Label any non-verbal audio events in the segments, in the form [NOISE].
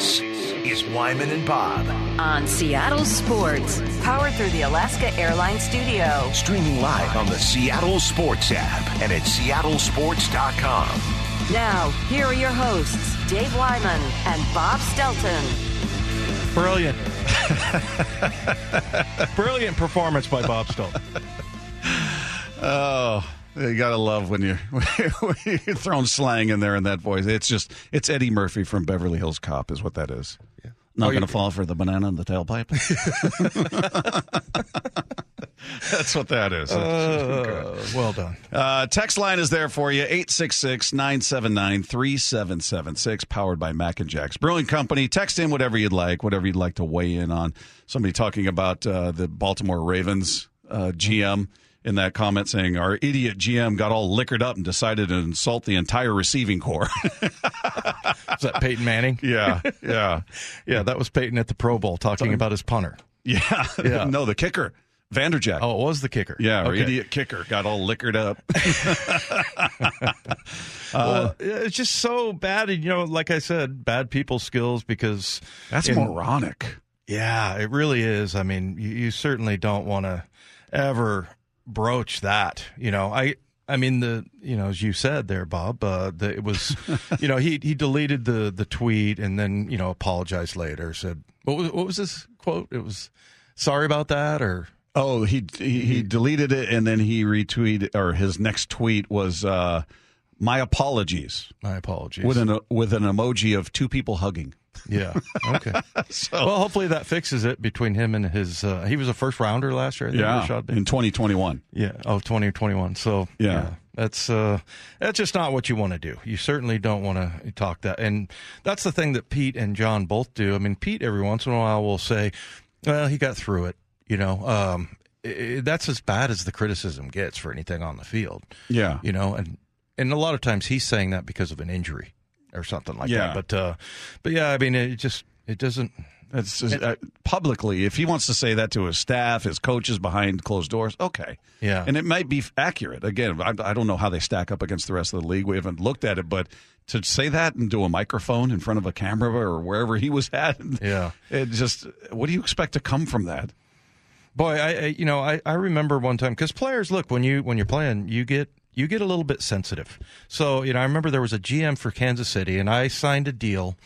This is Wyman and Bob. on Seattle Sports, powered through the Alaska Airlines Studio. Streaming live on the Seattle Sports app and at seattlesports.com. Now, here are your hosts, Dave Wyman and Bob Stelton. Brilliant. [LAUGHS] Brilliant performance by Bob Stone. [LAUGHS] Oh, you gotta love when you're [LAUGHS] when you're throwing slang in there in that voice. It's just it's Eddie Murphy from Beverly Hills Cop, is what that is. Not Oh, gonna fall for the banana in the tailpipe. [LAUGHS] [LAUGHS] That's what that is. Uh, well done. Uh, text line is there for you 866 979 3776, powered by Mac and Jack's Brewing Company. Text in whatever you'd like, whatever you'd like to weigh in on. Somebody talking about uh, the Baltimore Ravens uh, GM in that comment saying, Our idiot GM got all liquored up and decided to insult the entire receiving corps. [LAUGHS] Is that Peyton Manning? [LAUGHS] yeah, yeah, Yeah, that was Peyton at the Pro Bowl talking about his punter. yeah. [LAUGHS] Yeah. no, the kicker, Vanderjagt. Oh, it was the kicker. Yeah, our Okay. idiot kicker got all liquored up. Well, uh, it's just so bad. And, you know, like I said, bad people skills because That's in- moronic. Yeah, it really is. I mean, you, you certainly don't want to ever broach that. You know, I. I mean the you know as you said there, Bob. Uh, the, it was, [LAUGHS] you know, he he deleted the the tweet and then you know apologized later. Said what was what was this quote? It was sorry about that or Oh, he, he he deleted it and then he retweeted or his next tweet was uh, my apologies my apologies. with an with an emoji of two people hugging. Yeah, okay. [LAUGHS] well, hopefully that fixes it between him and his. Uh, he was a first rounder last year. I think, Rashod in 2021. Yeah. Oh, 2021. So Yeah. that's uh, that's just not what you want to do. You certainly don't want to talk that. And that's the thing that Pete and John both do. I mean, Pete every once in a while will say, "Well, he got through it." You know, um, i i- that's as bad as the criticism gets for anything on the field. Yeah. You know, and and a lot of times he's saying that because of an injury or something like Yeah. that. But uh, but yeah, I mean, it just it doesn't. Just, uh, publicly. If he wants to say that to his staff, his coaches behind closed doors, okay. Yeah. and it might be accurate. Again, I, I don't know how they stack up against the rest of the league. We haven't looked at it, but to say that into a microphone in front of a camera or wherever he was at, Yeah. it just. What do you expect to come from that? Boy, I, I you know I, I remember one time because players look when you when you're playing you get you get a little bit sensitive. So you know I remember there was a GM for Kansas City and I signed a deal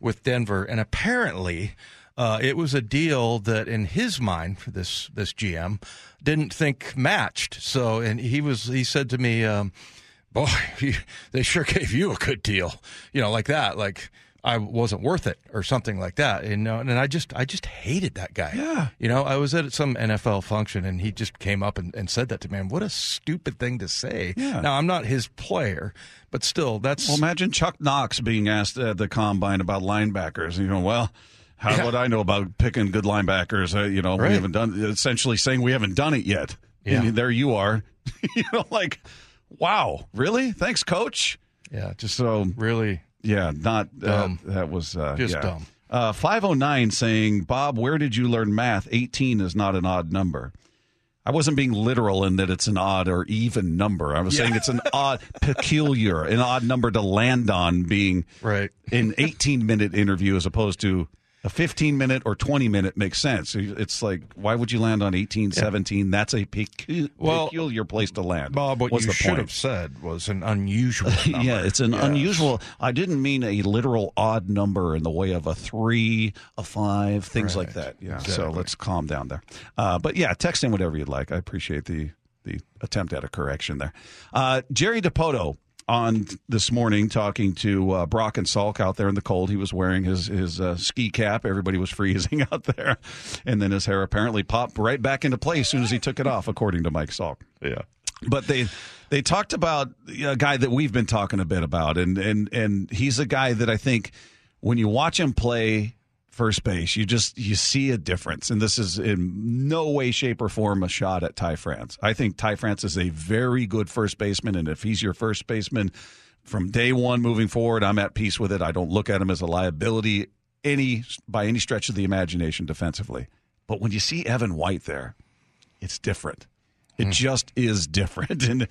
with Denver and apparently uh, it was a deal that in his mind for this this GM didn't think matched. So and he was he said to me. Um, Boy, [LAUGHS] they sure gave you a good deal, you know, like that. Like I wasn't worth it, or something like that. And uh, and I just, I just hated that guy. Yeah. You know, I was at some NFL function and he just came up and, and said that to me. And what a stupid thing to say. Yeah. Now, I'm not his player, but still, that's. Well, imagine Chuck Knox being asked at the combine about linebackers. You know, well, how Yeah. would I know about picking good linebackers? Uh, you know, Right. we haven't done. Essentially saying we haven't done it yet. Yeah. And there you are. [LAUGHS] you know, like, wow, really? Thanks, coach. yeah, just So really. Yeah, not uh, that was uh, Just yeah. dumb. Uh, Five oh nine saying, Bob, where did you learn math? Eighteen is not an odd number. I wasn't being literal in that it's an odd or even number. I was saying it's an odd, peculiar, an odd number to land on being Right. an 18 minute interview as opposed to a 15 minute or 20 minute makes sense. It's like, why would you land on 18, 17? That's a pecu- Well, peculiar place to land. Bob, what What's you the should point? have said was an unusual [LAUGHS] number. Yeah, it's an Yes. unusual. I didn't mean a literal odd number in the way of a three, a five, things like that. Yeah. So let's calm down there. Uh, but yeah, text in whatever you'd like. I appreciate the the attempt at a correction there. Uh, Jerry Dipoto on this morning talking to uh, Brock and Salk out there in the cold. He was wearing his his uh, ski cap. Everybody was [LAUGHS] freezing out there, and then his hair apparently popped right back into place as soon as he took it off, according to Mike Salk Yeah. but they they talked about a guy that we've been talking a bit about, and and and he's a guy that I think when you watch him play first base, you just you see a difference. And this is in no way, shape, or form a shot at Ty France. I think Ty France is a very good first baseman, and if he's your first baseman from day one moving forward, I'm at peace with it. I don't look at him as a liability any by any stretch of the imagination defensively. But when you see Evan White there, it's different. It hmm. just is different. [LAUGHS] And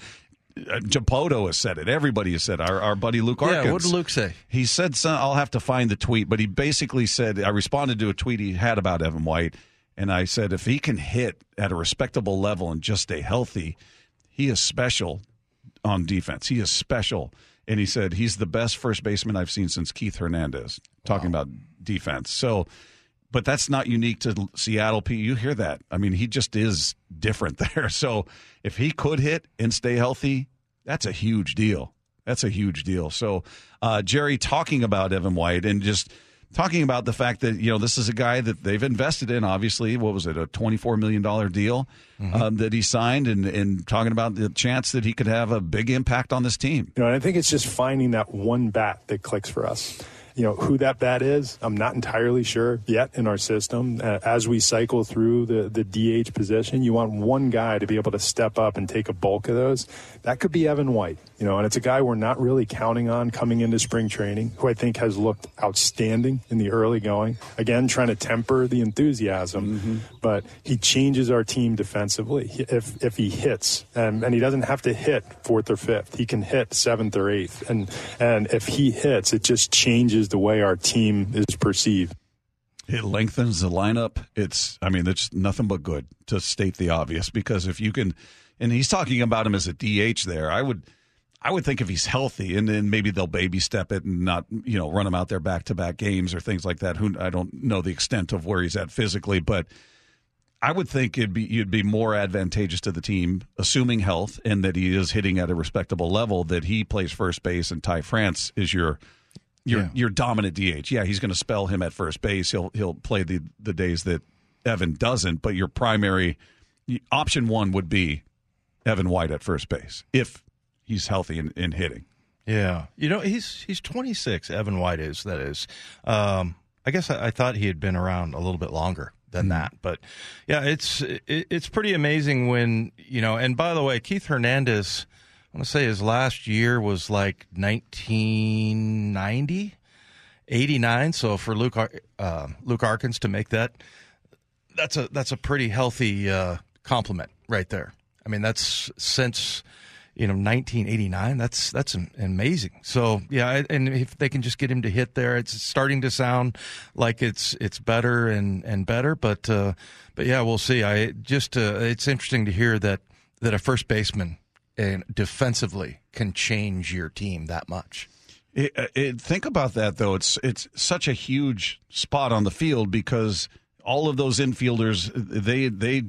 Uh, Dipoto has said it. Everybody has said it. Our, our buddy Luke Arkins. Yeah, what did Luke say? He said, some, I'll have to find the tweet, but he basically said, I responded to a tweet he had about Evan White, and I said, if he can hit at a respectable level and just stay healthy, he is special on defense. He is special. And he said, he's the best first baseman I've seen since Keith Hernandez, talking about defense. So, but that's not unique to Seattle. P. You hear that? I mean, he just is different [LAUGHS] there. So if he could hit and stay healthy, that's a huge deal. That's a huge deal. So uh, Jerry talking about Evan White and just talking about the fact that you know this is a guy that they've invested in. Obviously, what was it, a twenty-four million dollar deal mm-hmm. um, that he signed, and, and talking about the chance that he could have a big impact on this team. You know, I think it's just finding that one bat that clicks for us you know who that bat is i'm not entirely sure yet in our system. Uh, as we cycle through the, the dh position you want one guy to be able to step up and take a bulk of those. That could be evan white you know and it's a guy we're not really counting on coming into spring training who i think has looked outstanding in the early going again trying to temper the enthusiasm mm-hmm. but he changes our team defensively if if he hits and, and he doesn't have to hit fourth or fifth he can hit seventh or eighth and and if he hits it just changes the way our team is perceived. It lengthens the lineup. It's, I mean, it's nothing but good to state the obvious because if you can, and he's talking about him as a DH there, I would, I would think if he's healthy and then maybe they'll baby step it and not, you know, run him out there back to back games or things like that. Who I don't know the extent of where he's at physically, but I would think it'd be you'd be more advantageous to the team, assuming health and that he is hitting at a respectable level, that he plays first base and Ty France is your your yeah. your dominant DH. Yeah, he's going to spell him at first base. He'll he'll play the the days that Evan doesn't. But your primary option one would be Evan White at first base if he's healthy and, and hitting. Yeah, you know he's he's 26. Evan White is that is. Um, I guess I, I, thought he had been around a little bit longer than mm-hmm. that, but yeah, it's it, it's pretty amazing when you know. And by the way, Keith Hernandez I want to say his last year was like 1990, 89. So for Luke uh, Luke Arkins to make that, that's a that's a pretty healthy uh, compliment right there. I mean, that's since you know 1989. That's that's amazing. So yeah, and if they can just get him to hit there, it's starting to sound like it's it's better and and better. But uh, but yeah, we'll see. I just uh, it's interesting to hear that that a first baseman and defensively can change your team that much. It, it, think about that though. It's it's such a huge spot on the field because all of those infielders they they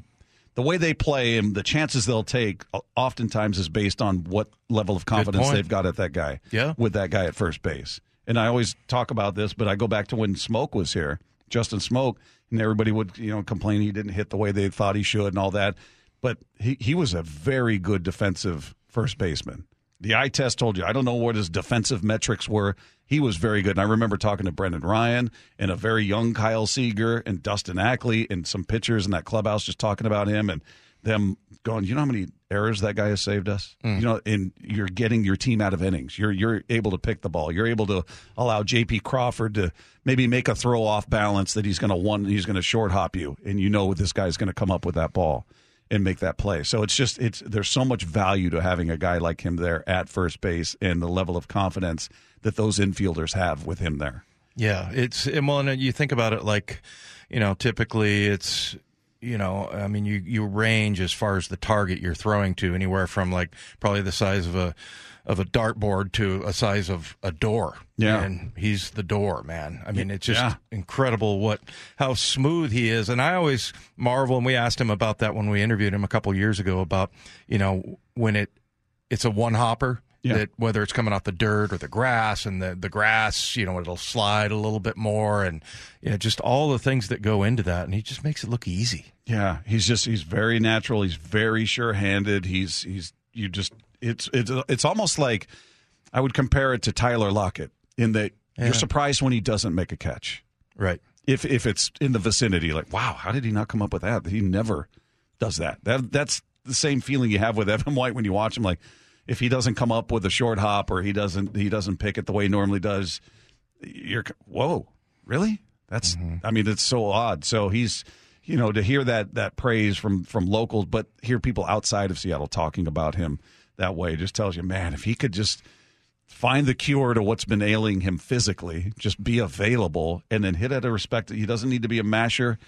the way they play and the chances they'll take oftentimes is based on what level of confidence they've got at that guy. Yeah. with that guy at first base. And I always talk about this, but I go back to when Smoak was here, Justin Smoak, and everybody would you know complain he didn't hit the way they thought he should and all that but he, he was a very good defensive first baseman. The eye test told you, I don't know what his defensive metrics were. He was very good. And I remember talking to Brendan Ryan and a very young Kyle Seager and Dustin Ackley and some pitchers in that clubhouse just talking about him and them going, you know how many errors that guy has saved us? Mm. You know, and you're getting your team out of innings. You're you're able to pick the ball. You're able to allow JP Crawford to maybe make a throw off balance that he's going to one he's going to short hop you and you know what this guy's going to come up with that ball and make that play. So it's just it's there's so much value to having a guy like him there at first base and the level of confidence that those infielders have with him there. Yeah, it's well, and you think about it like, you know, typically it's you know, I mean, you you range as far as the target you're throwing to anywhere from like probably the size of a of a dartboard to a size of a door. Yeah. And he's the door, man. I mean, it's just yeah. incredible what how smooth he is. And I always marvel and we asked him about that when we interviewed him a couple years ago about, you know, when it it's a one hopper yeah. that whether it's coming off the dirt or the grass and the, the grass, you know, it'll slide a little bit more and you know, just all the things that go into that. And he just makes it look easy. Yeah. He's just, he's very natural. He's very sure handed. He's, he's, you just it's it's it's almost like I would compare it to Tyler Lockett in that yeah. you're surprised when he doesn't make a catch. Right. If if it's in the vicinity, like wow, how did he not come up with that? He never does that. That that's the same feeling you have with Evan White when you watch him. Like if he doesn't come up with a short hop or he doesn't he doesn't pick it the way he normally does, you're whoa, really? That's mm-hmm. I mean it's so odd. So he's you know to hear that that praise from from locals, but hear people outside of Seattle talking about him that way. Just tells you, man, if he could just find the cure to what's been ailing him physically, just be available, and then hit at a respect. He doesn't need to be a masher.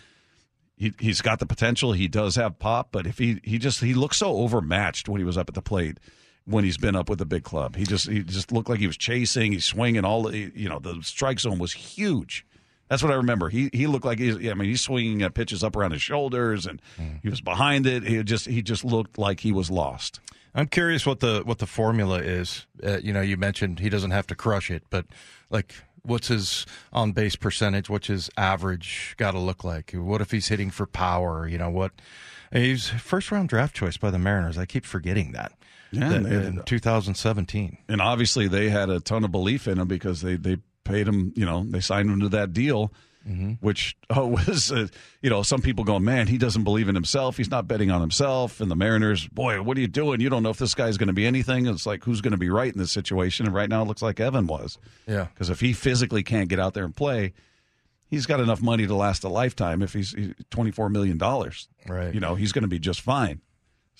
He, he's got the potential. He does have pop, but if he he just he looks so overmatched when he was up at the plate when he's been up with the big club. He just he just looked like he was chasing. He's swinging all you know the strike zone was huge. That's what I remember. He he looked like he's. I mean, he's swinging at pitches up around his shoulders, and mm. he was behind it. He just he just looked like he was lost. I'm curious what the what the formula is. Uh, you know, you mentioned he doesn't have to crush it, but like, what's his on base percentage? What's his average got to look like? What if he's hitting for power? You know what? He's first round draft choice by the Mariners. I keep forgetting that. Yeah, that, in 2017. And obviously, they had a ton of belief in him because they they paid him. You know, they signed him to that deal mm-hmm. which [LAUGHS] oh, was, uh, you know, some people going, man, he doesn't believe in himself. He's not betting on himself. And the Mariners, boy, what are you doing? You don't know if this guy's going to be anything. It's like, who's going to be right in this situation? And right now it looks like Evan was. Yeah. Because if he physically can't get out there and play, he's got enough money to last a lifetime if he's $24 million. Right. You know, he's going to be just fine.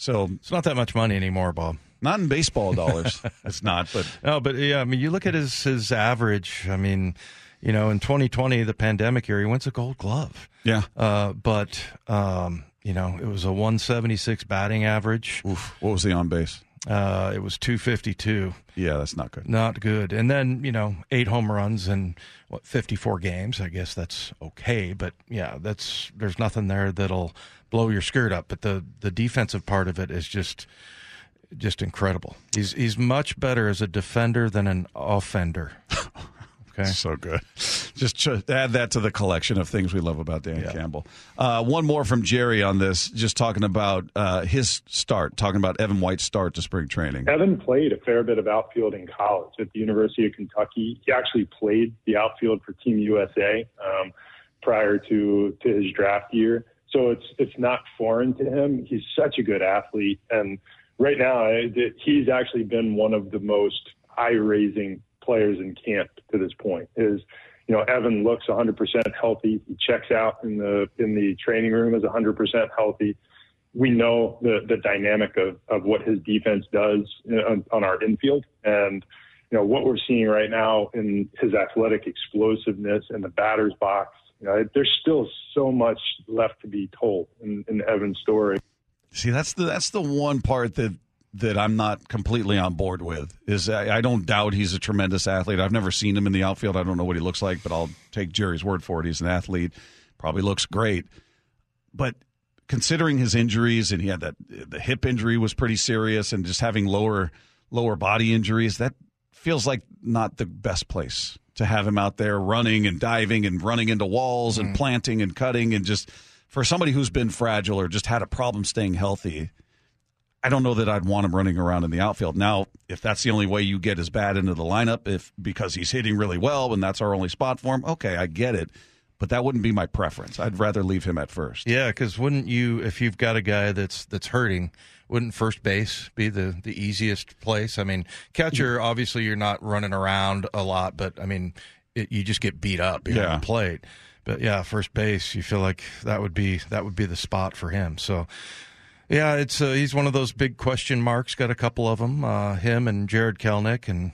So it's not that much money anymore, Bob. Not in baseball [LAUGHS] dollars. it's not, but no, but yeah, I mean, you look at his his average. I mean, you know, in 2020, the pandemic year, he wins a Gold Glove. Yeah. Uh, but um, you know, it was a 176 batting average. Oof. What was the on base? Uh, it was 252. Yeah, that's not good. Not good. And then, you know, eight home runs in what 54 games. I guess that's okay, but yeah, that's there's nothing there that'll blow your skirt up, but the the defensive part of it is just just incredible. He's he's much better as a defender than an offender. [LAUGHS] Okay. So good. [LAUGHS] Just ch- add that to the collection of things we love about Dan yeah. Campbell. Uh, one more from Jerry on this, just talking about uh, his start, talking about Evan White's start to spring training. Evan played a fair bit of outfield in college at the University of Kentucky. He actually played the outfield for Team USA um, prior to, to his draft year. So it's it's not foreign to him. He's such a good athlete, and right now he's actually been one of the most eye raising players in camp to this point. Is you know Evan looks 100% healthy. He checks out in the in the training room as 100% healthy. We know the the dynamic of of what his defense does on, on our infield, and you know what we're seeing right now in his athletic explosiveness in the batter's box. You know, there's still so much left to be told in, in Evan's story. See, that's the that's the one part that that I'm not completely on board with is I, I, don't doubt he's a tremendous athlete. I've never seen him in the outfield. I don't know what he looks like, but I'll take Jerry's word for it. He's an athlete, probably looks great. But considering his injuries and he had that the hip injury was pretty serious and just having lower lower body injuries, that feels like not the best place to have him out there running and diving and running into walls and mm. planting and cutting and just for somebody who's been fragile or just had a problem staying healthy I don't know that I'd want him running around in the outfield. Now, if that's the only way you get his bat into the lineup, if because he's hitting really well and that's our only spot for him, okay, I get it. But that wouldn't be my preference. I'd rather leave him at first. Yeah, because wouldn't you, if you've got a guy that's that's hurting, wouldn't first base be the the easiest place? I mean, catcher, obviously, you're not running around a lot, but I mean, it, you just get beat up behind yeah. the plate. But yeah, first base, you feel like that would be that would be the spot for him. So yeah, it's uh, he's one of those big question marks. Got a couple of them. Uh, him and Jarred Kelenic, and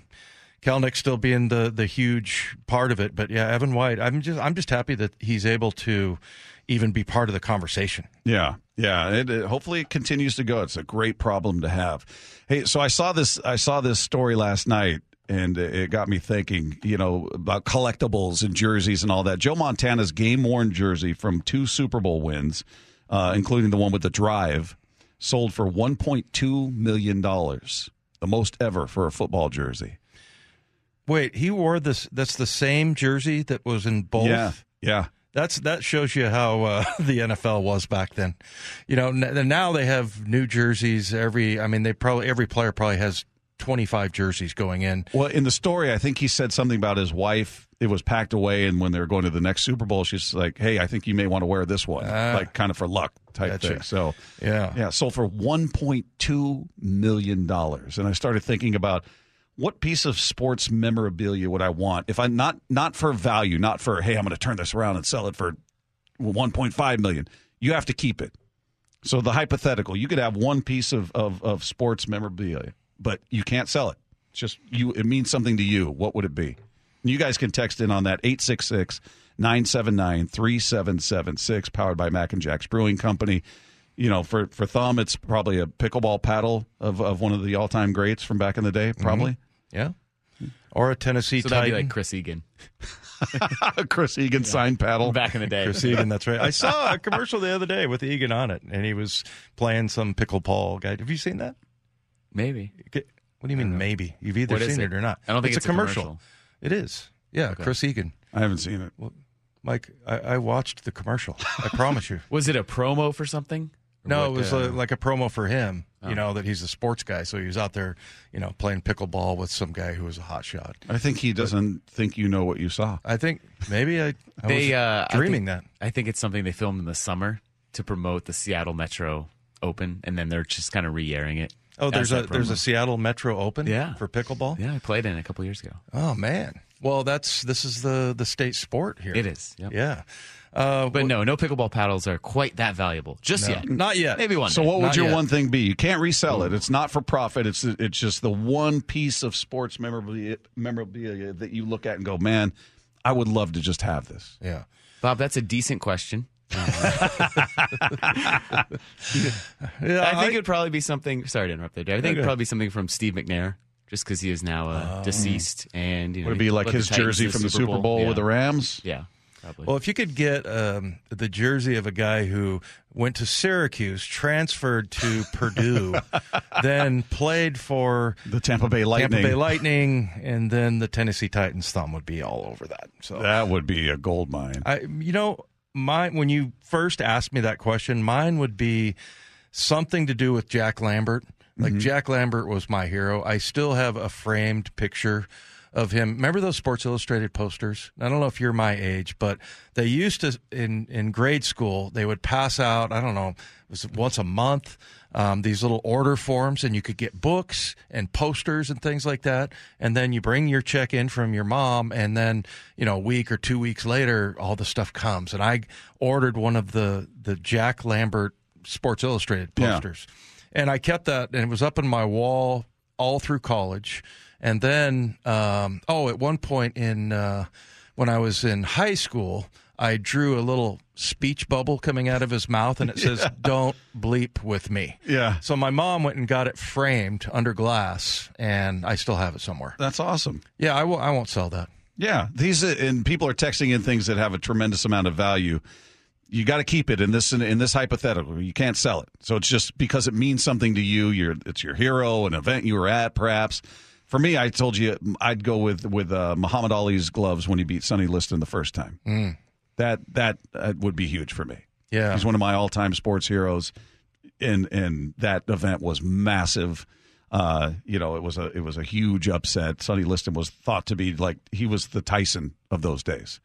Kelenic still being the the huge part of it. But yeah, Evan White. I'm just I'm just happy that he's able to even be part of the conversation. Yeah, yeah. It, it, hopefully, it continues to go. It's a great problem to have. Hey, so I saw this. I saw this story last night, and it got me thinking. You know about collectibles and jerseys and all that. Joe Montana's game worn jersey from two Super Bowl wins, uh, including the one with the drive sold for $1.2 million, the most ever for a football jersey. Wait, he wore this. That's the same jersey that was in both. Yeah, yeah. That's that shows you how uh, [LAUGHS] the NFL was back then. You know, n- now they have new jerseys every. I mean, they probably every player probably has 25 jerseys going in. Well, in the story, I think he said something about his wife. It was packed away, and when they were going to the next Super Bowl, she's like, "Hey, I think you may want to wear this one, uh, like kind of for luck type gotcha. thing." So, yeah, yeah, sold for 1.2 million dollars, and I started thinking about what piece of sports memorabilia would I want if I not not for value, not for hey, I'm going to turn this around and sell it for 1.5 million. You have to keep it. So the hypothetical, you could have one piece of, of, of sports memorabilia but you can't sell it. It's just you. It means something to you. What would it be? You guys can text in on that 866 979 3776, powered by Mac and Jack's Brewing Company. You know, for, for Thumb, it's probably a pickleball paddle of, of one of the all time greats from back in the day, probably. Mm-hmm. Yeah. Or a Tennessee So that'd be Titan. like Chris Egan [LAUGHS] Chris Egan signed paddle. back in the day. Chris Egan, that's right. I saw a commercial the other day with Egan on it, and he was playing some pickleball guy. Have you seen that? Maybe. What do you mean, maybe? You've either seen it? it? or not. I don't think it's a a commercial. commercial. It is. Yeah, Chris Egan. I haven't seen it. Mike, I, I watched the commercial. I promise you. [LAUGHS] Was it a promo for something? No, what, it was uh, like a promo for him. Oh. You know that he's a sports guy, so he was out there, you know, playing pickleball with some guy who was a hot shot. I think he doesn't think you know what you saw. I think maybe I, I [LAUGHS] they was uh, I dreaming think- that. I think it's something they filmed in the summer to promote the Seattle Metro Open, and then they're just kind of re-airing it. Oh, there's a that there's a. Seattle Metro Open Yeah. for pickleball. yeah. I played in it a couple years ago. Oh man. Well, that's this is the the state sport here. It is, yep. Yeah. Uh, But no, no pickleball paddles are quite that valuable just no, yet. not yet. Maybe one. So, day. what would Not your yet. one thing be? You can't resell it. It's not for profit. It's it's just the one piece of sports memorabilia, memorabilia that you look at and go, man, I would love to just have this. Yeah. Bob, that's a decent question. Yeah. [LAUGHS] I think it'd probably be something. Sorry to interrupt there. Dave. I think Okay. it'd probably be something from Steve McNair, just because he is now uh, deceased, and you know, Would it be like his jersey from the Super Bowl yeah. with the Rams? Yeah, probably. Well, if you could get um, the jersey of a guy who went to Syracuse, transferred to Purdue, [LAUGHS] then played for The Tampa Bay Lightning. Tampa Bay Lightning, and then the Tennessee Titans thumb would be all over that. So That would be a gold mine. I, you know, mine when you first asked me that question, mine would be something to do with Jack Lambert. Like mm-hmm. Jack Lambert was my hero. I still have a framed picture of him. Remember those Sports Illustrated posters? I don't know if you're my age, but they used to in in grade school. They would pass out. I don't know, it was once a month. Um, these little order forms, and you could get books and posters and things like that. And then you bring your check in from your mom, and then you know a week or two weeks later, all the stuff comes. And I ordered one of the the Jack Lambert Sports Illustrated Yeah. posters, and I kept that, and it was up in my wall all through college. And then, um, oh, at one point in uh, when I was in high school, I drew a little speech bubble coming out of his mouth, and it [LAUGHS] says, "Don't bleep with me." Yeah. So my mom went and got it framed under glass, and I still have it somewhere. That's awesome. Yeah, I will. I won't sell that. Yeah, these uh, and people are texting in things that have a tremendous amount of value. You got to keep it in this in this hypothetical. You can't sell it. So it's just because it means something to you. You're it's your hero, an event you were at, perhaps. For me, I told you I'd go with with uh, Muhammad Ali's gloves when he beat Sonny Liston the first time. That that uh, would be huge for me. Yeah. he's one of my all time sports heroes, and and that event was massive. Uh, you know, it was a it was a huge upset. Sonny Liston was thought to be like he was the Tyson of those days.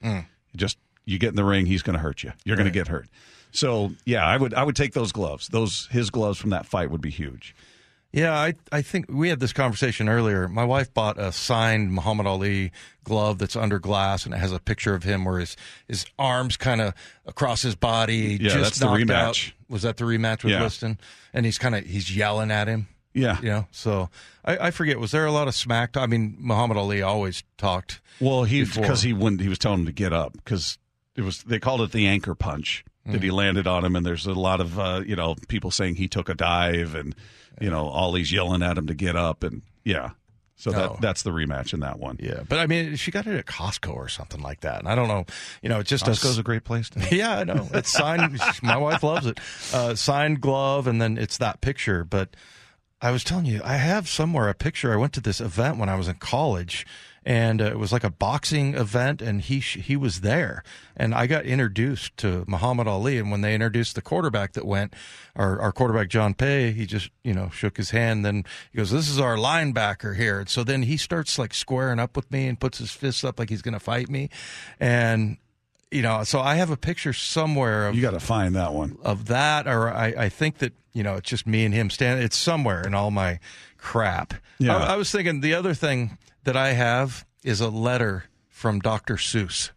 Just you get in the ring, he's going to hurt you. You're going to get hurt. So yeah, I would I would take those gloves. Those his gloves from that fight would be huge. Yeah, I I think we had this conversation earlier. My wife bought a signed Muhammad Ali glove that's under glass, and it has a picture of him where his his arms kind of across his body. Yeah, just that's the rematch. Out. Was that the rematch with Yeah. Liston? And he's kind of he's yelling at him. Yeah. You know, so I, I forget. Was there a lot of smack? I mean, Muhammad Ali always talked. Well, he because he wouldn't. He was telling him to get up because it was. They called it the anchor punch that Mm. he landed on him, and there's a lot of uh, you know people saying he took a dive, and you know Ali's yelling at him to get up, and yeah. So Oh. that that's the rematch in that one. Yeah, but I mean, she got it at Costco or something like that. And I don't know. You know, it just does. Costco's a great place to. [LAUGHS] Yeah, I know. It's signed. [LAUGHS] my wife loves it. Uh, signed glove, and then it's that picture. But I was telling you, I have somewhere a picture. I went to this event when I was in college, and uh, it was like a boxing event, and he sh- he was there, and I got introduced to Muhammad Ali. And when they introduced the quarterback that went, our our quarterback John Paye, he just you know shook his hand. Then he goes, "This is our linebacker here." And so then he starts like squaring up with me and puts his fists up like he's going to fight me, and. You know, so I have a picture somewhere of You got to find that one. of that, or I, I think that you know it's just me and him standing. It's somewhere in all my crap. Yeah. I, I was thinking the other thing that I have is a letter from Dr. Seuss.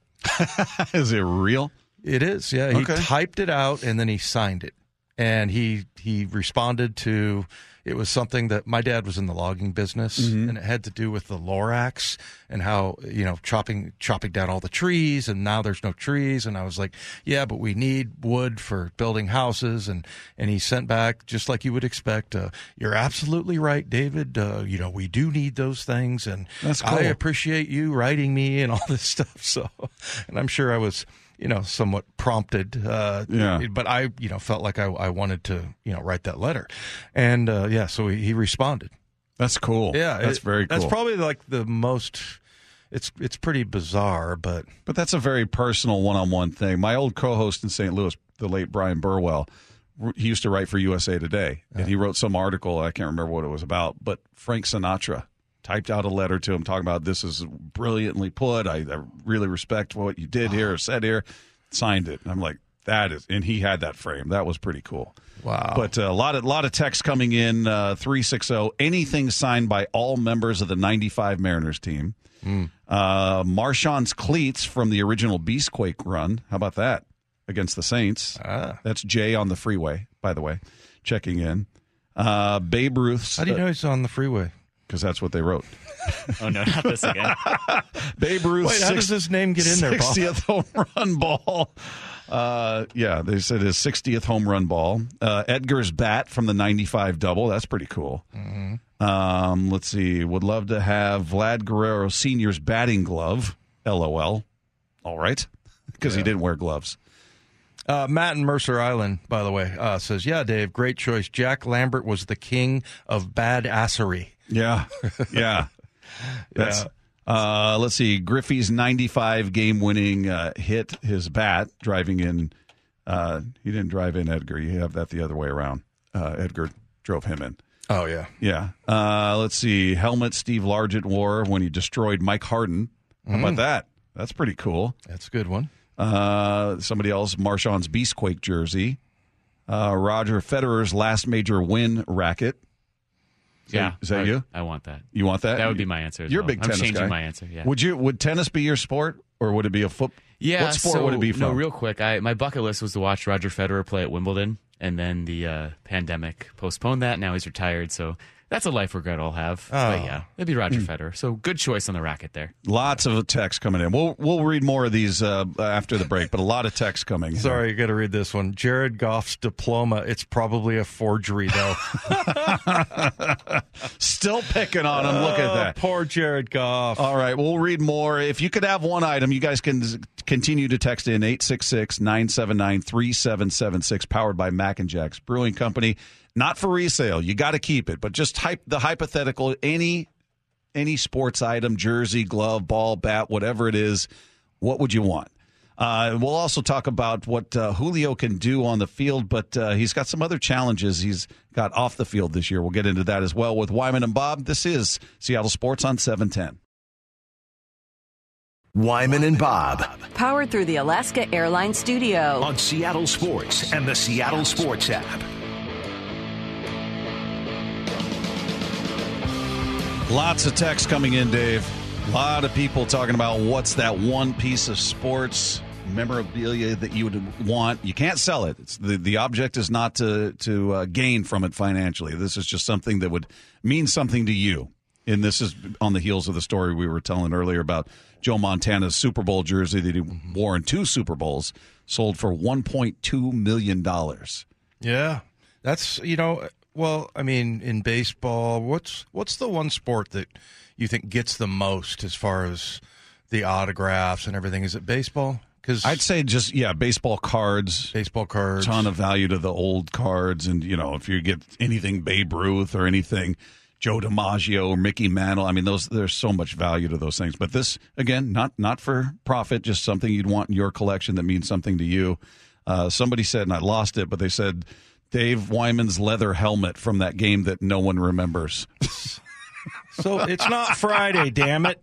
[LAUGHS] Is it real? It is, yeah. He Okay. typed it out and then he signed it. and he he responded to it was something that my dad was in the logging business and it had to do with the Lorax and how you know chopping chopping down all the trees and now there's no trees. And I was like yeah but we need wood for building houses. And and he sent back just like you would expect uh, you're absolutely right David. Uh, you know we do need those things. And That's I appreciate you writing me and all this [LAUGHS] stuff. So and I'm sure I was you know, somewhat prompted. Uh, Yeah. But I, you know, felt like I, I wanted to, you know, write that letter. And, uh, yeah, so he, he responded. That's cool. Yeah. that's it- very cool. That's probably like the most, it's, it's pretty bizarre, but But that's a very personal one-on-one thing. My old co-host in St. Louis, the late Bryan Burwell, he used to write for USA Today, and he wrote some article. I can't remember what it was about, but Frank Sinatra typed out a letter to him talking about this is brilliantly put. I, I really respect what you did here or said here. Signed it. And I'm like, that is, and he had that frame. That was pretty cool. Wow. But uh, a lot of lot of text coming in. Uh, Three six zero. Anything signed by all members of the '95 Mariners team. Uh, Marshawn's cleats from the original Beastquake run. How about that against the Saints? Ah. That's Jay on the freeway, by the way, checking in. Uh, Babe Ruth's. how do you know he's on the freeway? Because that's what they wrote. [LAUGHS] Oh no, not this again. [LAUGHS] Babe Ruth. Wait, how does his name get in there, 60th home run ball. Uh, yeah, they said his 60th home run ball. Uh, Edgar's bat from the 95 double. That's pretty cool. Mm-hmm. Um, let's see. Would love to have Vlad Guerrero Sr.'s batting glove. LOL. All right. Because he didn't wear gloves. Uh, Matt in Mercer Island, by the way, uh, says, yeah, Dave, great choice. Jack Lambert was the king of badassery. Yeah. [LAUGHS] Yeah. That's, Uh, let's see. Griffey's 95 game winning uh, hit his bat driving in. Uh, he didn't drive in Edgar. You have that the other way around. Uh, Edgar drove him in. Oh, yeah. Yeah. Uh, let's see. Helmet Steve Largent wore when he destroyed Mike Harden. How about that? That's pretty cool. That's a good one. Uh, somebody else, Marshawn's Beastquake jersey. Uh, Roger Federer's last major win racket. yeah, is that I, you? I want that. You want that? That would be my answer. You're a big I'm tennis changing guy. my answer. Yeah. Would you? Would tennis be your sport, or would it be a foot? Yeah. What sport so, would it be No, real quick. I my bucket list was to watch Roger Federer play at Wimbledon, and then the uh, pandemic postponed that. Now he's retired, so that's a life regret I'll have. But Oh. yeah, it'd be Roger Federer. So good choice on the racket there. Lots of text coming in. We'll we'll read more of these uh, after the break, but a lot of text coming. in. Sorry, you got to read this one. Jared Goff's diploma. It's probably a forgery, though. [LAUGHS] still picking on him. Look at Oh, that. Poor Jared Goff. All right, we'll read more. If you could have one item, you guys can continue to text in 866 979 3776, powered by Mac and Jack's Brewing Company. Not for resale. You got to keep it, but just type the hypothetical any any sports item, jersey, glove, ball, bat, whatever it is, what would you want? Uh, we'll also talk about what uh, Julio can do on the field, but uh, he's got some other challenges he's got off the field this year. We'll get into that as well with Wyman and Bob. This is Seattle Sports on 710. Wyman and Bob Powered through the Alaska Airlines Studio. on Seattle Sports and the Seattle Sports app. Lots of text coming in, Dave. A lot of people talking about what's that one piece of sports memorabilia that you would want. You can't sell it. It's the the object is not to to uh, gain from it financially. This is just something that would mean something to you. And this is on the heels of the story we were telling earlier about Joe Montana's Super Bowl jersey that he wore in two Super Bowls, sold for one point two million dollars. Yeah, that's you know. Well, I mean, in baseball, what's what's the one sport that you think gets the most as far as the autographs and everything? Is it baseball? Because I'd say just yeah, baseball cards. baseball cards. ton of value to the old cards, and you know if you get anything Babe Ruth or anything Joe DiMaggio or Mickey Mantle, I mean those there's so much value to those things. But this again, not not for profit, just something you'd want in your collection that means something to you. Uh, somebody said, and I lost it, but they said Dave Wyman's leather helmet from that game that no one remembers. [LAUGHS] so it's not Friday. damn it!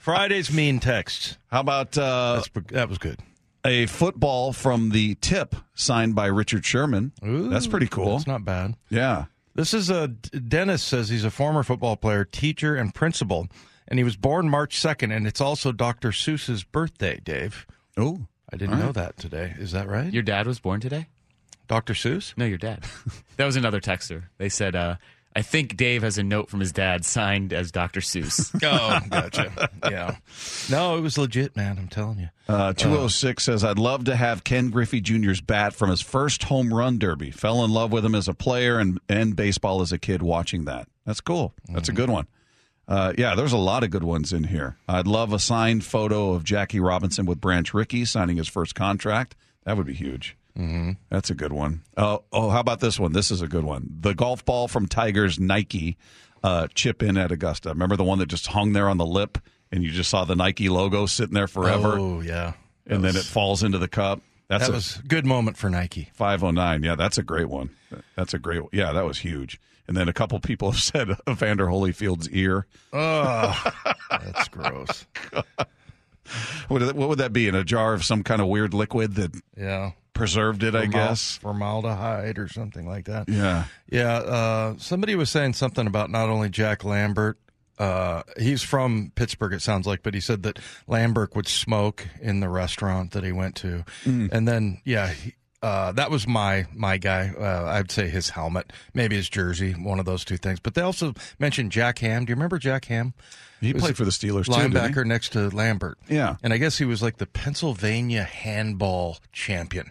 Friday's mean texts. How about uh, That's that was good. a football from the tip signed by Richard Sherman? That's pretty cool. That's not bad. yeah. This is a Dennis says he's a former football player, teacher, and principal, and he was born March second, and it's also Dr. Seuss's birthday. Dave, Oh, I didn't know that today. Is that right? Your dad was born today. Dr. Seuss? No, your dad. [LAUGHS] that was another texter. They said, uh, I think Dave has a note from his dad signed as Dr. Seuss. [LAUGHS] Oh, gotcha. yeah. No, it was legit, man. I'm telling you. Uh, 206 says, I'd love to have Ken Griffey Jr.'s bat from his first home run derby. Fell in love with him as a player and, and baseball as a kid watching that. That's cool. That's a good one. Uh, yeah, there's a lot of good ones in here. I'd love a signed photo of Jackie Robinson with Branch Rickey signing his first contract. That would be huge. Mm-hmm. That's a good one. Oh, oh, how about this one? This is a good one. The golf ball from Tiger's Nike uh, chip in at Augusta. Remember the one that just hung there on the lip, and you just saw the Nike logo sitting there forever, Oh, yeah. and then it falls into the cup. That's That a was a good moment for Nike. 509. Yeah, that's a great one. That's a great. one. Yeah, that was huge. And then a couple people [LAUGHS] have said Evander Holyfield's ear. Oh, [LAUGHS] that's gross. What, what would that be in a jar of some kind of weird liquid that Yeah. Preserved it? I guess. formaldehyde or something like that. Yeah. Yeah, uh, somebody was saying something about not only Jack Lambert. Uh, he's from Pittsburgh, it sounds like, but he said that Lambert would smoke in the restaurant that he went to, and then yeah, he, uh, that was my my guy. Uh, I'd say his helmet, maybe his jersey, one of those two things. But they also mentioned Jack Ham. Do you remember Jack Ham? He played for the Steelers too. linebacker next to Lambert. Yeah. and I guess he was like the Pennsylvania handball champion.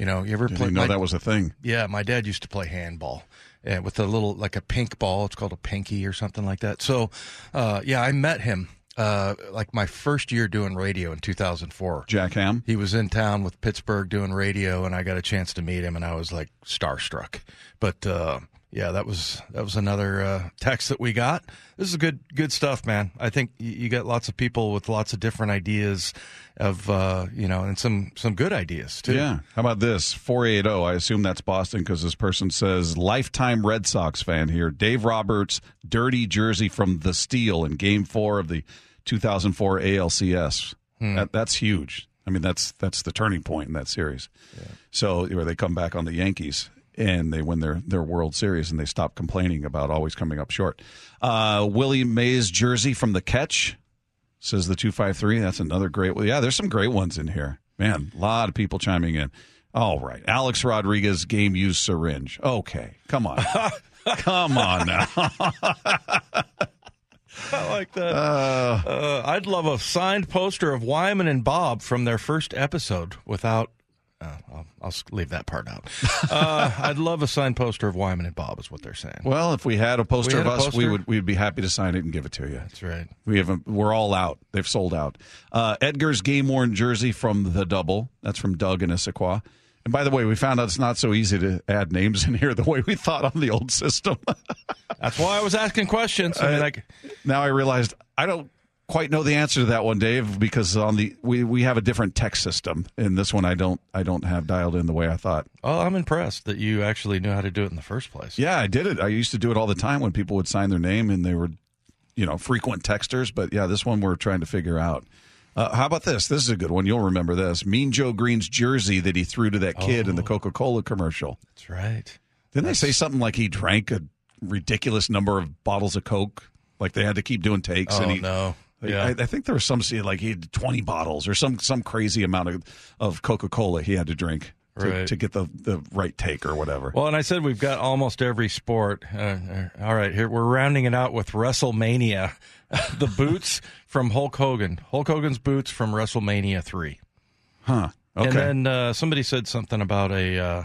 You know, you ever Didn't play? even know my- that was a thing. yeah, my dad used to play handball uh, with a little like a pink ball. It's called a pinky or something like that. So, uh, yeah, I met him uh, like my first year doing radio in 2004. Jack Ham. He was in town with Pittsburgh doing radio, and I got a chance to meet him, and I was like starstruck. But uh, yeah, that was that was another uh, text that we got. This is good good stuff, man. I think you got lots of people with lots of different ideas of uh, you know, and some some good ideas too. Yeah. How about this? 480. I assume that's Boston because this person says, lifetime Red Sox fan here. Dave Roberts, dirty jersey from the Steal in game four of the 2004 ALCS. That, that's huge. I mean, that's that's the turning point in that series. So, where they come back on the Yankees and they win their, their World Series and they stop complaining about always coming up short. Uh, Willie Mays jersey from the catch says the 253. That's another great one. Yeah, there's some great ones in here. Man, a lot of people chiming in. All right. Alex Rodriguez game used syringe. Okay. Come on. [LAUGHS] come on now. [LAUGHS] I like that. Uh, I'd love a signed poster of Wyman and Bob from their first episode without. Uh, I'll, I'll leave that part out. Uh, [LAUGHS] I'd love a signed poster of Wyman and Bob, is what they're saying. Well, if we had a poster had of a us, we would we'd be happy to sign it and give it to you. That's right. We have we're all out. They've sold out. Uh, Edgar's game worn jersey from the double. That's from Doug and Issaquah. And by the way, we found out it's not so easy to add names in here the way we thought on the old system. [LAUGHS] That's why I was asking questions. I mean, like, now I realized I don't quite know the answer to that one, Dave, because on the we, we have a different text system, and this one I don't I don't have dialed in the way I thought. oh, I'm impressed that you actually knew how to do it in the first place. Yeah, I did it. I used to do it all the time when people would sign their name and they were, you know, frequent texters. But yeah, this one we're trying to figure out. Uh, how about this? This is a good one. You'll remember this. Mean Joe Greene's jersey that he threw to that kid in the Coca Cola commercial. That's right. Didn't they say something like he drank a ridiculous number of bottles of Coke? Like they had to keep doing takes. Oh, and he, no. Yeah. I, I think there was some like he had twenty bottles or some some crazy amount of of Coca Cola he had to drink to, Right. to get the the right take or whatever. Well, and I said we've got almost every sport. Uh, uh, all right, here we're rounding it out with WrestleMania. [LAUGHS] the boots from Hulk Hogan. Hulk Hogan's boots from WrestleMania 3. huh? Okay. And then uh, somebody said something about a uh,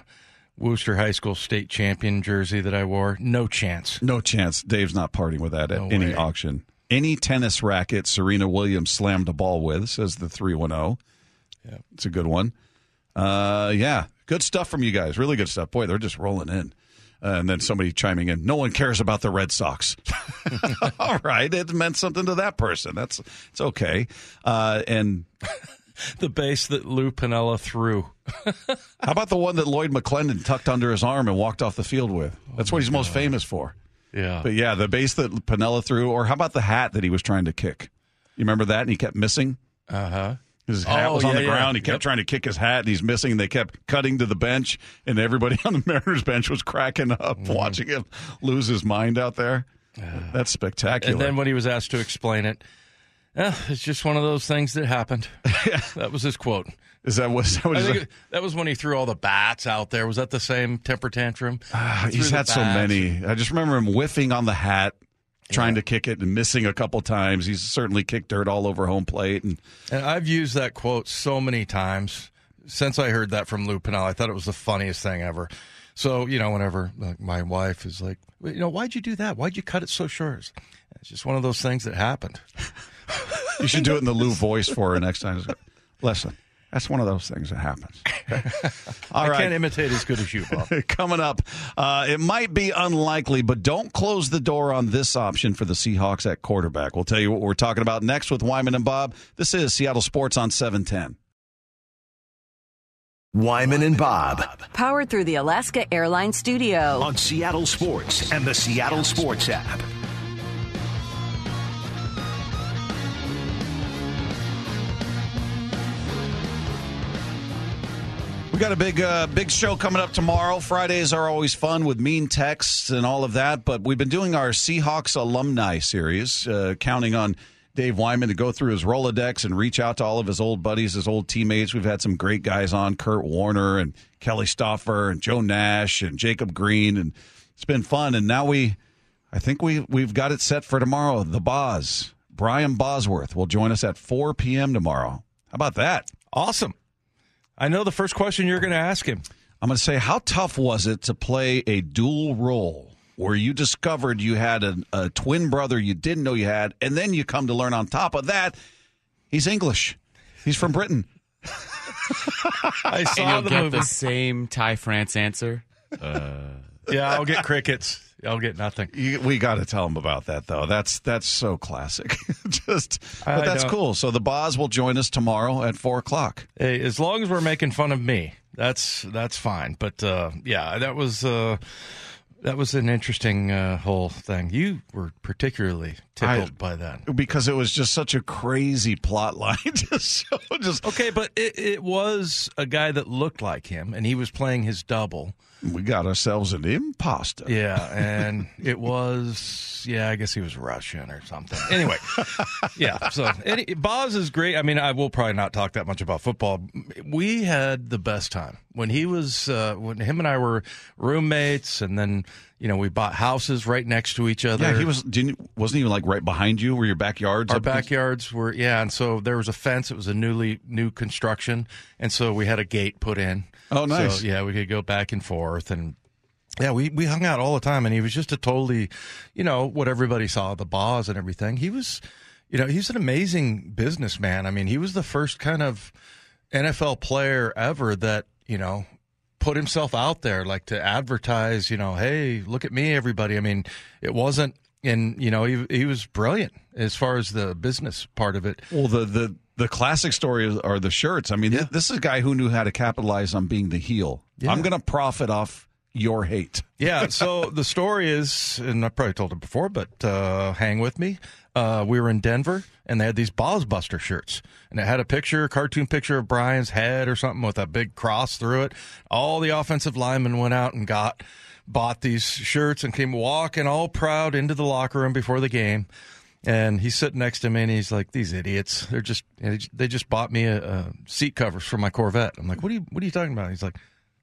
Worcester High School state champion jersey that I wore. No chance. No chance. Dave's not parting with that at No any way. auction. Any tennis racket Serena Williams slammed a ball with, says the 310. Yeah. It's a good one. Uh, yeah, good stuff from you guys. Really good stuff. Boy, they're just rolling in. Uh, and then somebody chiming in, no one cares about the Red Sox. [LAUGHS] All right, it meant something to that person. That's it's okay. Uh, and [LAUGHS] The base that Lou Piniella threw. [LAUGHS] how about the one that Lloyd McClendon tucked under his arm and walked off the field with? That's what he's most famous for. Yeah. But yeah, the base that Piniella threw, or how about the hat that he was trying to kick? You remember that? And he kept missing. Uh huh. His hat Oh, was on yeah, the yeah. ground. He kept Yep. trying to kick his hat, and he's missing. And they kept cutting to the bench, and everybody [LAUGHS] on the Mariners bench was cracking up Mm-hmm. watching him lose his mind out there. That's spectacular. And then when he was asked to explain it, eh, it's just one of those things that happened. [LAUGHS] That was his quote. Is that what? Is that what I think that- it- that was when he threw all the bats out there. Was that the same temper tantrum? Ah, Threw he's had so many. I just remember him whiffing on the hat, trying to kick it and missing a couple times. He's certainly kicked dirt all over home plate. And And I've used that quote so many times since I heard that from Lou Piniella. I thought it was the funniest thing ever. So, you know, whenever like, my wife is like, you know, why'd you do that? Why'd you cut it so short? It's just one of those things that happened. [LAUGHS] you should do it in the Lou voice for her next time. Listen, that's one of those things that happens. [LAUGHS] Okay. All I right. can't imitate as good as you, Bob. [LAUGHS] Coming up, uh, it might be unlikely, but don't close the door on this option for the Seahawks at quarterback. We'll tell you what we're talking about next with Wyman and Bob. This is Seattle Sports on 710. Wyman and Bob Powered through the Alaska Airlines Studio. on Seattle Sports and the Seattle Sports app. We got a big, uh, big show coming up tomorrow. Fridays are always fun with mean texts and all of that. But we've been doing our Seahawks alumni series, uh, counting on Dave Wyman to go through his Rolodex and reach out to all of his old buddies, his old teammates. We've had some great guys on: Curt Warner and Kelly Stouffer and Joe Nash and Jacob Green, and it's been fun. And now we, I think we we've got it set for tomorrow. The Boz, Brian Bosworth, will join us at 4 p.m. tomorrow. How about that? Awesome. I know the first question you're going to ask him. I'm going to say, how tough was it to play a dual role where you discovered you had a, a twin brother you didn't know you had, and then you come to learn on top of that, he's English. He's from Britain. [LAUGHS] I And saw you'll the get movie. the same Ty France answer. Uh, yeah, I'll get crickets. I'll get nothing. You, we got to tell him about that, though. That's that's so classic. [LAUGHS] Just, I but that's don't- cool. So the Boz will join us tomorrow at four o'clock. Hey, as long as we're making fun of me, that's that's fine. But uh, yeah, that was uh, that was an interesting uh, whole thing. You were particularly tickled I- by that. because it was just such a crazy plot line. [LAUGHS] just so just Okay, but it, it was a guy that looked like him, and he was playing his double. We got ourselves an imposter. Yeah, [LAUGHS] and it was yeah, I guess he was Russian or something. Anyway, [LAUGHS] yeah. So any, Boz is great. I mean, I will probably not talk that much about football. We had the best time when he was uh, when him and I were roommates, and then you know we bought houses right next to each other. Yeah, he was. Didn't wasn't he like right behind you? Were your backyards? Our backyards were yeah, and so there was a fence. It was a newly new construction, and so we had a gate put in. Oh, nice. So, yeah, we could go back and forth, and yeah, we we hung out all the time. And he was just a totally, you know, what everybody saw the Boz and everything. He was, you know, he's an amazing businessman. I mean, he was the first kind of NFL player ever that you know put himself out there, like to advertise. You know, hey, look at me, everybody. I mean, it wasn't. And you know he he was brilliant as far as the business part of it. Well, the the the classic story are the shirts. I mean, th- this is a guy who knew how to capitalize on being the heel. Yeah. I'm going to profit off your hate. Yeah. So [LAUGHS] the story is, and I probably told it before, but uh, hang with me. Uh, we were in Denver, and they had these Bozbuster shirts, and it had a picture, a cartoon picture of Brian's head or something with a big cross through it. All the offensive linemen went out and got bought these shirts and came walking all proud into the locker room before the game. And he's sitting next to me, and he's like, "These idiots! They're just they just bought me a, a seat covers for my Corvette." I'm like, "What are you What are you talking about?" He's like,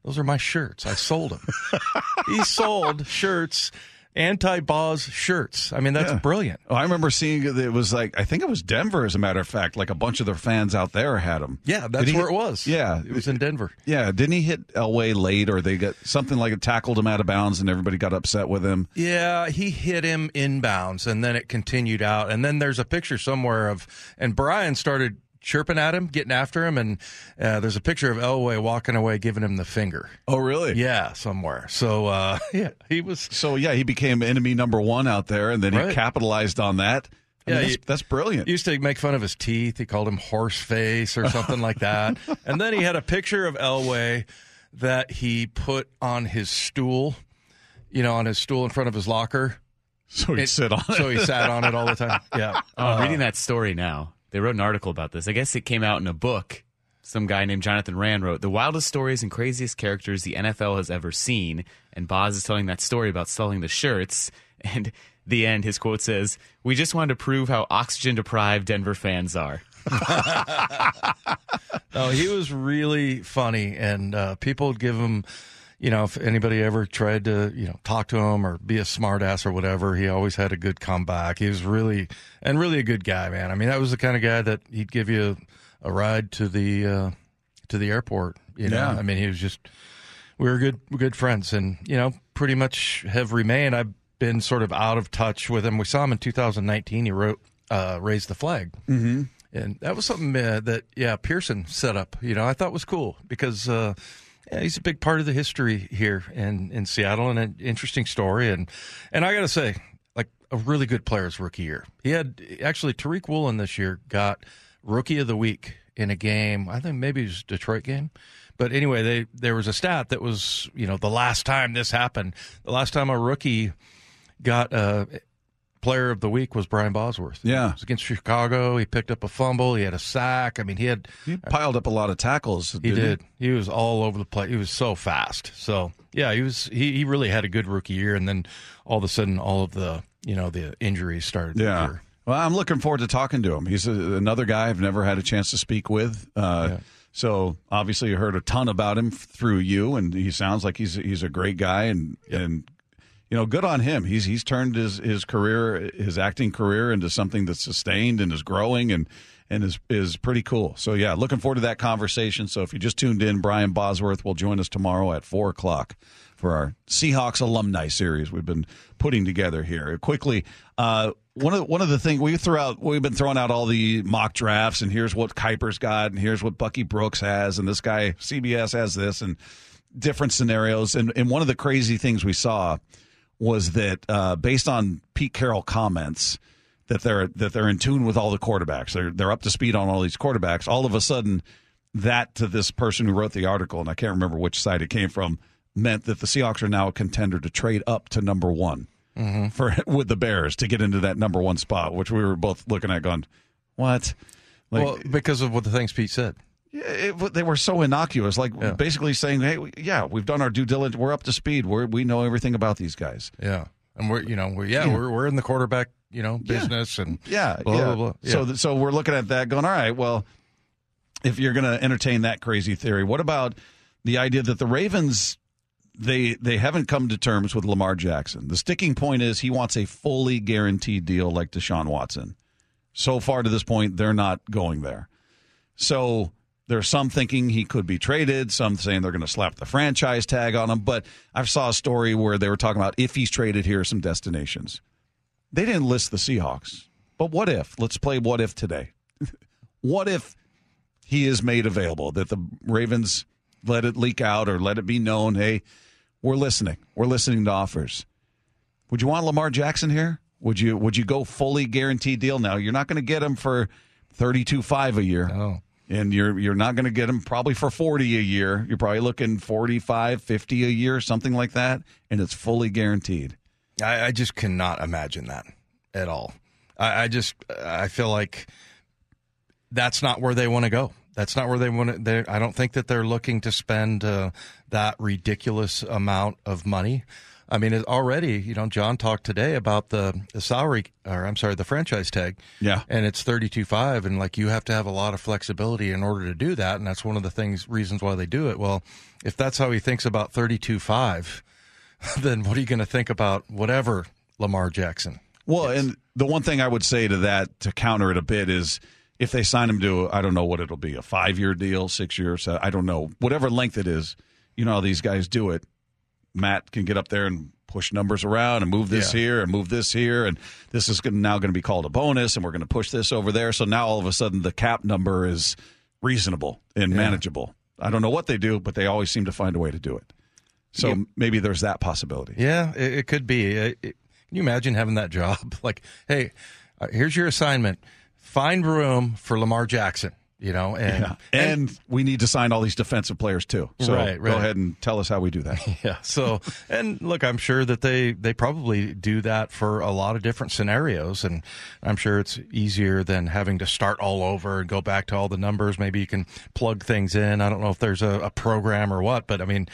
"Those are my shirts. I sold them." [LAUGHS] he sold shirts, anti-Boz shirts. I mean, that's Yeah. brilliant. Oh, I remember seeing it it was like I think it was Denver, as a matter of fact. Like a bunch of their fans out there had them. Yeah, that's where it was. Yeah, it was in Denver. Yeah, didn't he hit Elway late, or they got something like it tackled him out of bounds, and everybody got upset with him? Yeah, he hit him inbounds, and then it continued out. And then there's a picture somewhere of, and Brian started chirping at him, getting after him, and uh, there's a picture of Elway walking away, giving him the finger. Oh, really? Yeah, somewhere. So uh, [LAUGHS] yeah, he was. So yeah, he became enemy number one out there, and then he capitalized on that. I mean, Yeah, that's, you- that's brilliant. Used to make fun of his teeth. He called him horse face or something like that. [LAUGHS] And then he had a picture of Elway that he put on his stool, you know, on his stool in front of his locker. so he It- sit on it. So he sat on it all the time. [LAUGHS] Yeah. Oh, I'm reading that story now. They wrote an article about this. I guess it came out in a book. Some guy named Jonathan Rand wrote the wildest stories and craziest characters the NFL has ever seen. And Boz is telling that story about selling the shirts. [LAUGHS] And the end, his quote says, "We just wanted to prove how oxygen deprived Denver fans are." [LAUGHS] [LAUGHS] no, he was really funny, and uh, people would give him. You know, if anybody ever tried to, you know, talk to him or be a smartass or whatever, he always had a good comeback. He was really, and really a good guy, man. I mean, that was the kind of guy that he'd give you a, a ride to the, uh, to the airport. You know, Yeah. I mean, he was just, we were good, good friends, and you know, pretty much have remained. I've been sort of out of touch with him. We saw him in 2019. He wrote, uh, "Raise the Flag," mm-hmm. and that was something uh, that yeah Pearson set up. You know, I thought was cool because. Uh, yeah, he's a big part of the history here in, in Seattle, and an interesting story. And and I got to say, like a really good player's rookie year. He had actually Tariq Woolen this year got rookie of the week in a game. I think maybe it was Detroit game. But anyway, they there was a stat that was you know the last time this happened, the last time a rookie got a player of the week was Brian Bosworth. Yeah. it was against Chicago. He picked up a fumble. He had a sack. I mean, he had He piled up a lot of tackles. he did. He was all over the place. He was so fast. So yeah, he was. He, he really had a good rookie year, and then all of a sudden, all of the you know the injuries started. Yeah. occur. Well, I'm looking forward to talking to him. He's a, another guy I've never had a chance to speak with. Uh, So obviously, you heard a ton about him through you, and he sounds like he's he's a great guy, and and you know, good on him. He's he's turned his his career, his acting career, into something that's sustained and is growing, and and is is pretty cool. So yeah, looking forward to that conversation. So if you just tuned in, Brian Bosworth will join us tomorrow at four o'clock for our Seahawks alumni series we've been putting together here. Quickly, uh, one of one of the things we throw out, we've been throwing out all the mock drafts, and here's what Kiper's got, and here's what Bucky Brooks has, and this guy CBS has this, and different scenarios. And and one of the crazy things we saw was that uh, based on Pete Carroll comments that they're that they're in tune with all the quarterbacks. They're they're up to speed on all these quarterbacks. All of a sudden, that to this person who wrote the article, and I can't remember which side it came from, meant that the Seahawks are now a contender to trade up to number one for [LAUGHS] with the Bears to get into that number one spot, which we were both looking at, going, "What?" Like, well, because of what the things Pete said. Yeah, it, they were so innocuous, like Yeah. basically saying, "Hey, yeah, we've done our due diligence. We're up to speed. We're, we know everything about these guys." Yeah, and we're you know we're yeah, we're we're in the quarterback you know business and [LAUGHS] Yeah, blah yeah. blah blah. Yeah. So, th- so we're looking at that, going, all right, well, if you're going to entertain that crazy theory, what about the idea that the Ravens they they haven't come to terms with Lamar Jackson? The sticking point is he wants a fully guaranteed deal like Deshaun Watson. So far to this point, they're not going there. So there's some thinking he could be traded, some saying they're going to slap the franchise tag on him. But I saw a story where they were talking about if he's traded, here are some destinations. They didn't list the Seahawks. But what if? Let's play what if today. [LAUGHS] what if he is made available, that the Ravens let it leak out or let it be known, hey, we're listening. We're listening to offers. Would you want Lamar Jackson here? Would you would you go fully guaranteed deal now? You're not going to get him for 32 5 a year. No. And you're you're not going to get them probably for 40 a year. You're probably looking 45, 50 a year, something like that, and it's fully guaranteed. I, I just cannot imagine that at all. I, I just I feel like that's not where they want to go. That's not where they want to. I don't think that they're looking to spend uh, that ridiculous amount of money. I mean, already, you know, John talked today about the, the salary, or I'm sorry, the franchise tag. Yeah. And it's thirty two five, and like you have to have a lot of flexibility in order to do that, and that's one of the things reasons why they do it. Well, if that's how he thinks about thirty two five, [LAUGHS] then what are you going to think about whatever Lamar Jackson? Well, and the one thing I would say to that to counter it a bit is if they sign him to I don't know what it'll be a five year deal, six years, I don't know whatever length it is. You know how these guys do it. Matt can get up there and push numbers around and move this Yeah. here and move this here, and this is now going to be called a bonus, and we're going to push this over there. So now all of a sudden the cap number is reasonable and manageable. I don't know what they do, but they always seem to find a way to do it. So maybe there's that possibility. Yeah, it, it could be. It- it- can you imagine having that job? [LAUGHS] Like, hey, uh, here's your assignment: find room for Lamar Jackson. You know, and Yeah. And, we need to sign all these defensive players too. So Right, go ahead and tell us how we do that. [LAUGHS] Yeah. So, and look, I'm sure that they they probably do that for a lot of different scenarios, and I'm sure it's easier than having to start all over and go back to all the numbers. Maybe you can plug things in. I don't know if there's a, a program or what, but I mean,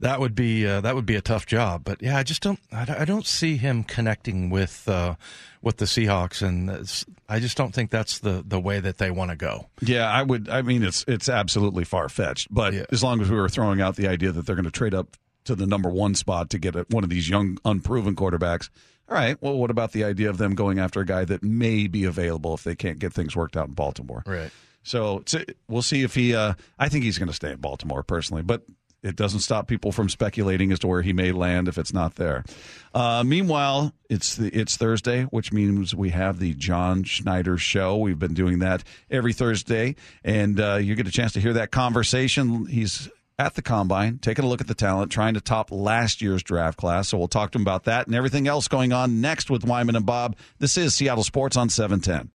that would be uh, that would be a tough job. But yeah, I just don't I, don't- see him connecting with uh, with the Seahawks, and I just don't think that's the the way that they want to go. Yeah, I would. I mean, it's it's absolutely far fetched. But Yeah. as long as we were throwing out the idea that they're going to trade up to the number one spot to get a, one of these young, unproven quarterbacks, all right. Well, what about the idea of them going after a guy that may be available if they can't get things worked out in Baltimore? Right. So we'll see if he. Uh, I think he's going to stay in Baltimore personally, but it doesn't stop people from speculating as to where he may land if it's not there. Uh, meanwhile, it's the, it's Thursday, which means we have the John Schneider show. We've been doing that every Thursday, and uh, you get a chance to hear that conversation. He's at the combine, taking a look at the talent, trying to top last year's draft class. So we'll talk to him about that and everything else going on next with Wyman and Bob. This is Seattle Sports on 710.